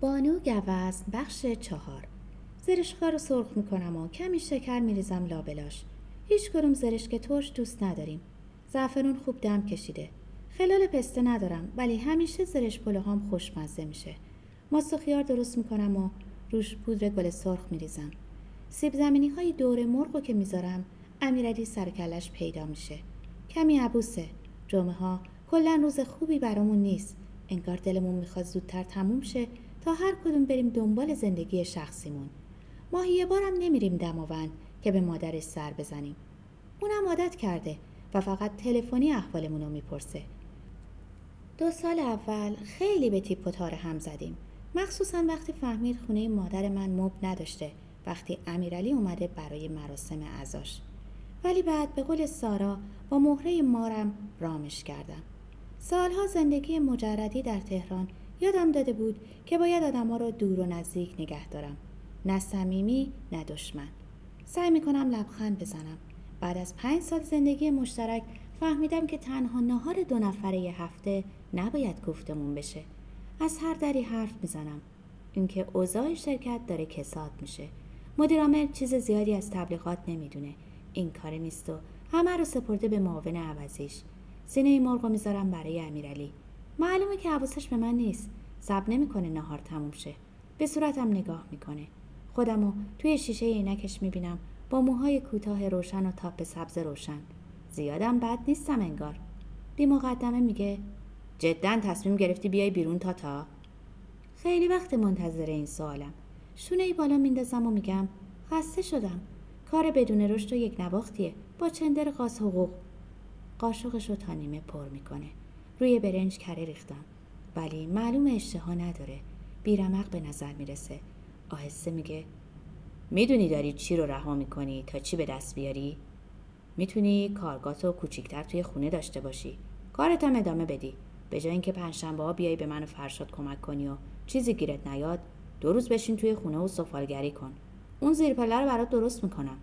بانو گوزن بخش چهار. زرشکار رو سرخ می‌کنم و کمی شکر میریزم لابلاش. هیچ کدوم زرشک ترش دوست نداریم. زعفرون خوب دم کشیده. خلال پسته ندارم ولی همیشه زرش هم خوشمزه میشه. ماست خیار درست می‌کنم و روش پودر گل سرخ میریزم. سیب زمینی های دور مرغ که می‌ذارم امیرعلی سرکلش پیدا میشه. کمی عبوسه. جمعه ها کلا روز خوبی برامون نیست. انگار دلمون می‌خواد زودتر تموم شه. تا هر کدوم بریم دنبال زندگی شخصیمون. ماهی یه بارم نمیریم دماوند که به مادرش سر بزنیم. اونم عادت کرده و فقط تلفنی احوالمون رو می‌پرسه. دو سال اول خیلی به تیپ و تار هم زدیم. مخصوصا وقتی فهمید خونه مادر من مب نداشته وقتی امیرعلی اومده برای مراسم ازاش ولی بعد به قول سارا با مهره مارم رامش کردم. سالها زندگی مجردی در تهران یادم داده بود که باید آدما رو دور و نزدیک نگه دارم. نه صمیمی نه دشمن. سعی می‌کنم لبخند بزنم. بعد از پنج سال زندگی مشترک فهمیدم که تنها نهار دو نفره یه هفته نباید گفتمون بشه. از هر دری حرف می‌زنم. اینکه اوضاع شرکت داره کساد میشه. مدیر چیز زیادی از تبلیغات نمی‌دونه. این کار نیست و همه رو سپرده به معاون عوضیش. سینه مرغ می‌ذارم برای امیرعلی. معلومه که حواسش به من نیست. صبر نمی‌کنه نهار تموم شه. به صورتم نگاه می‌کنه. خودمو توی شیشه عینکش می‌بینم. با موهای کوتاه روشن و تاپ سبز روشن. زیادم بد نیستم انگار. بی مقدمه میگه جدا تصمیم گرفتی بیای بیرون تا تا خیلی وقت منتظر این سوالم. شونه ای بالا میندازم و میگم خسته شدم. کار بدون رشد و یک نواختیه. با چندر قاس حقوق. قاشقش رو تا نیمه پر می‌کنه. روی برنج کره ریختم. ولی معلوم اشتها نداره. بیرمق به نظر می‌رسه. آهسته میگه می‌دونی داری چی رو رها می‌کنی تا چی به دست بیاری؟ می‌تونی کارگاتو کوچیکتر توی خونه داشته باشی. کارت هم ادامه بدی. به جای اینکه پنجشنبه ها بیای به من و فرشاد کمک کنی و چیزی گیرت نیاد دو روز بشین توی خونه و سفالگری کن. اون زیرپله رو برات درست می‌کنم.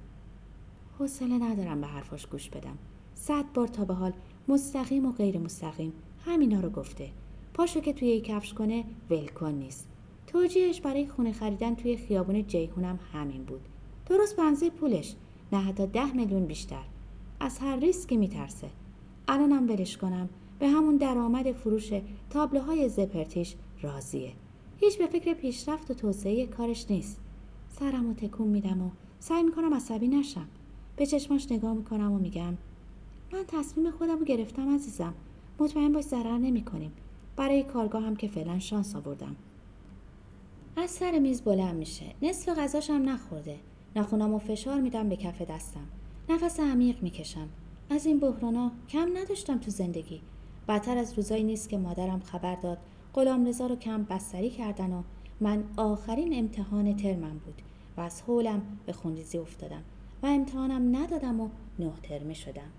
حوصله ندارم به حرفاش گوش بدم. صد بار تا به حال مستقیم و غیر مستقیم. همینا رو گفته. پاشو که توی کفش کنه ولکن نیست. توجیهش برای خونه خریدن توی خیابون جیهونم همین بود. درست بنزه پولش نه حتی ده میلیون بیشتر. از هر ریسکی میترسه. الانم ولش کنم. به همون درآمد فروش تابلوهای زپرتیش راضیه. هیچ به فکر پیشرفت و توسعه کارش نیست. سرم و تکون میدم و سعی می‌کنم عصبی نشم. به چشماش نگاه می‌کنم و میگم من تصمیم خودم رو گرفتم عزیزم. مطمئن باش ضرر نمی کنیم. برای کارگاه هم که فعلا شانس آوردم. از سر میز بلند میشه. نصف غذاشم نخورده. نخونم و فشار میدم به کف دستم. نفس عمیق می‌کشم. از این بحرانا کم نداشتم تو زندگی. بدتر از روزایی نیست که مادرم خبر داد. غلام رضا رو کم بستری کردن و من آخرین امتحان ترمم بود و از حولم به خونریزی افتادم و امتحانم ندادم و نه ترمه شدم.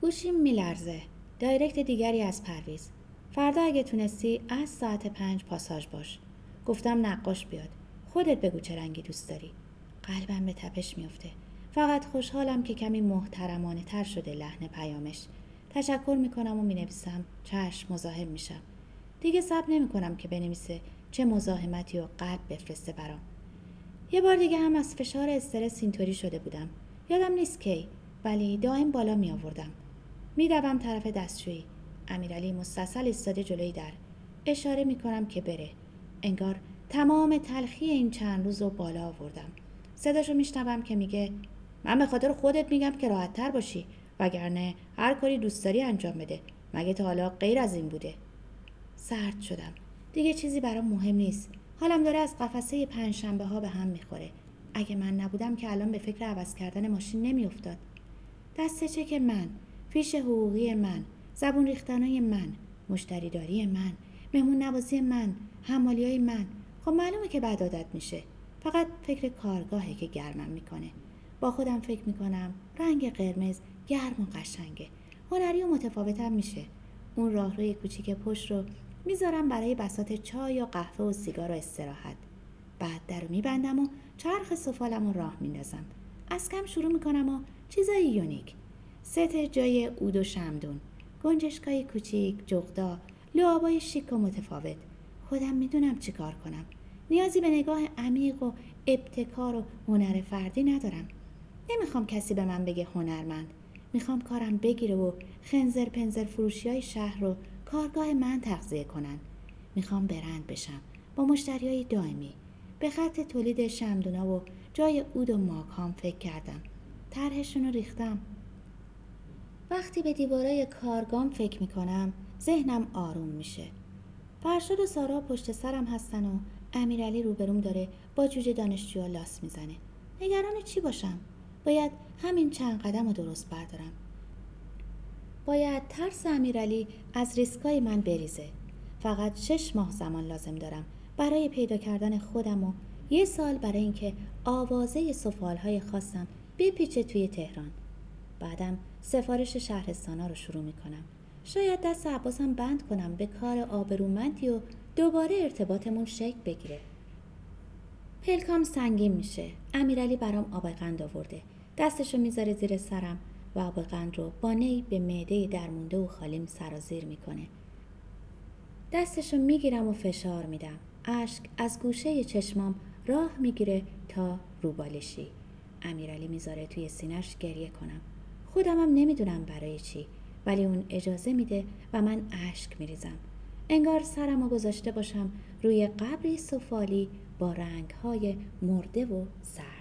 گوشیم میلرزه. دایرکت دیگری از پرویز. فردا اگه تونستی از ساعت پنج پاساژ باش. گفتم نقاش بیاد. خودت بگو چه رنگی دوست داری. قلبم به تپش میفته فقط خوشحالم که کمی محترمانه تر شده لحن پیامش. تشکر می‌کنم و می‌نویسم چشم مزاحم میشم. دیگه صبر نمی‌کنم که بنویسه چه مزاحمتی و قلب بفرسته برام. یه بار دیگه هم از فشار استرس اینطوری شده بودم. یادم نیست کی ولی دائم بالا می آوردم میدوم طرف دستشویی. امیرعلی مستصل ایستاده جلوی در. اشاره می‌کنم که بره. انگار تمام تلخی این چند روز رو بالا آوردم. صداشو میشنوم که میگه من به خاطر خودت میگم که راحت تر باشی وگرنه هر کاری دوست داری انجام بده. مگه تا حالا غیر از این بوده؟ سرد شدم. دیگه چیزی برام مهم نیست. حالم داره از قفسه پنجشنبه ها به هم می‌خوره. اگه من نبودم که الان به فکر عوض کردن ماشین نمیافتاد. دست چک من؟ فیش حقوقی من زبون ریختنای من مشتریداری من مهمون نوازی من حمالی های من. خب معلومه که بعد عادت میشه. فقط فکر کارگاهه که گرمم می‌کنه. با خودم فکر می‌کنم رنگ قرمز گرم و قشنگه. هنری و متفاوتم میشه. اون راهروی کوچیک پشت رو می‌ذارم برای بسات چای یا قهوه و سیگار و استراحت. بعد در رو میبندم و چرخ سفالم رو راه میندازم. از کم شروع می‌کنم و چیزای یونیک. ست جای اود و شمدون. گنجشکای کوچیک جغدا لعابای شیک و متفاوت. خودم می‌دونم چی کار کنم. نیازی به نگاه عمیق و ابتکار و هنر فردی ندارم. نمی‌خوام کسی به من بگه هنرمند. می‌خوام کارم بگیره و خنزر پنزر فروشی های شهر رو کارگاه من تغذیه کنن. می‌خوام برند بشم. با مشتری های دائمی. به خط تولید شمدونا و جای اود و ماکام فکر کردم. طرحشون رو ریختم. وقتی به دیوارای کارگام فکر می‌کنم ذهنم آروم میشه. فرشاد و سارا پشت سرم هستن و امیرعلی روبروم داره با جوجه دانشجوها لاس می‌زنه. نگران چی باشم؟ باید همین چند قدم رو درست بردارم. باید ترس امیرعلی از ریسکای من بریزه. فقط شش ماه زمان لازم دارم برای پیدا کردن خودم و یه سال برای اینکه آوازه های خاصم بپیچه توی تهران. بعدم سفارش شهرستانا رو شروع می‌کنم. شاید دست عباسم بند کنم به کار آبرومندی و دوباره ارتباطمون شکل بگیره. پلکام سنگین میشه. امیرعلی برام آب قند آورده. دستشو می‌ذاره زیر سرم و آب قند رو با نی به معده درمونده و خالیم سرازیر می‌کنه. دستشو می‌گیرم و فشار میدم. اشک از گوشه چشمام راه می‌گیره تا روبالشی امیرعلی می‌ذاره توی سینش گریه کنم. خودمم نمی‌دونم برای چی ولی اون اجازه میده و من اشک میریزم. انگار سرم رو گذاشته باشم روی قبری سفالی با رنگهای مرده و سر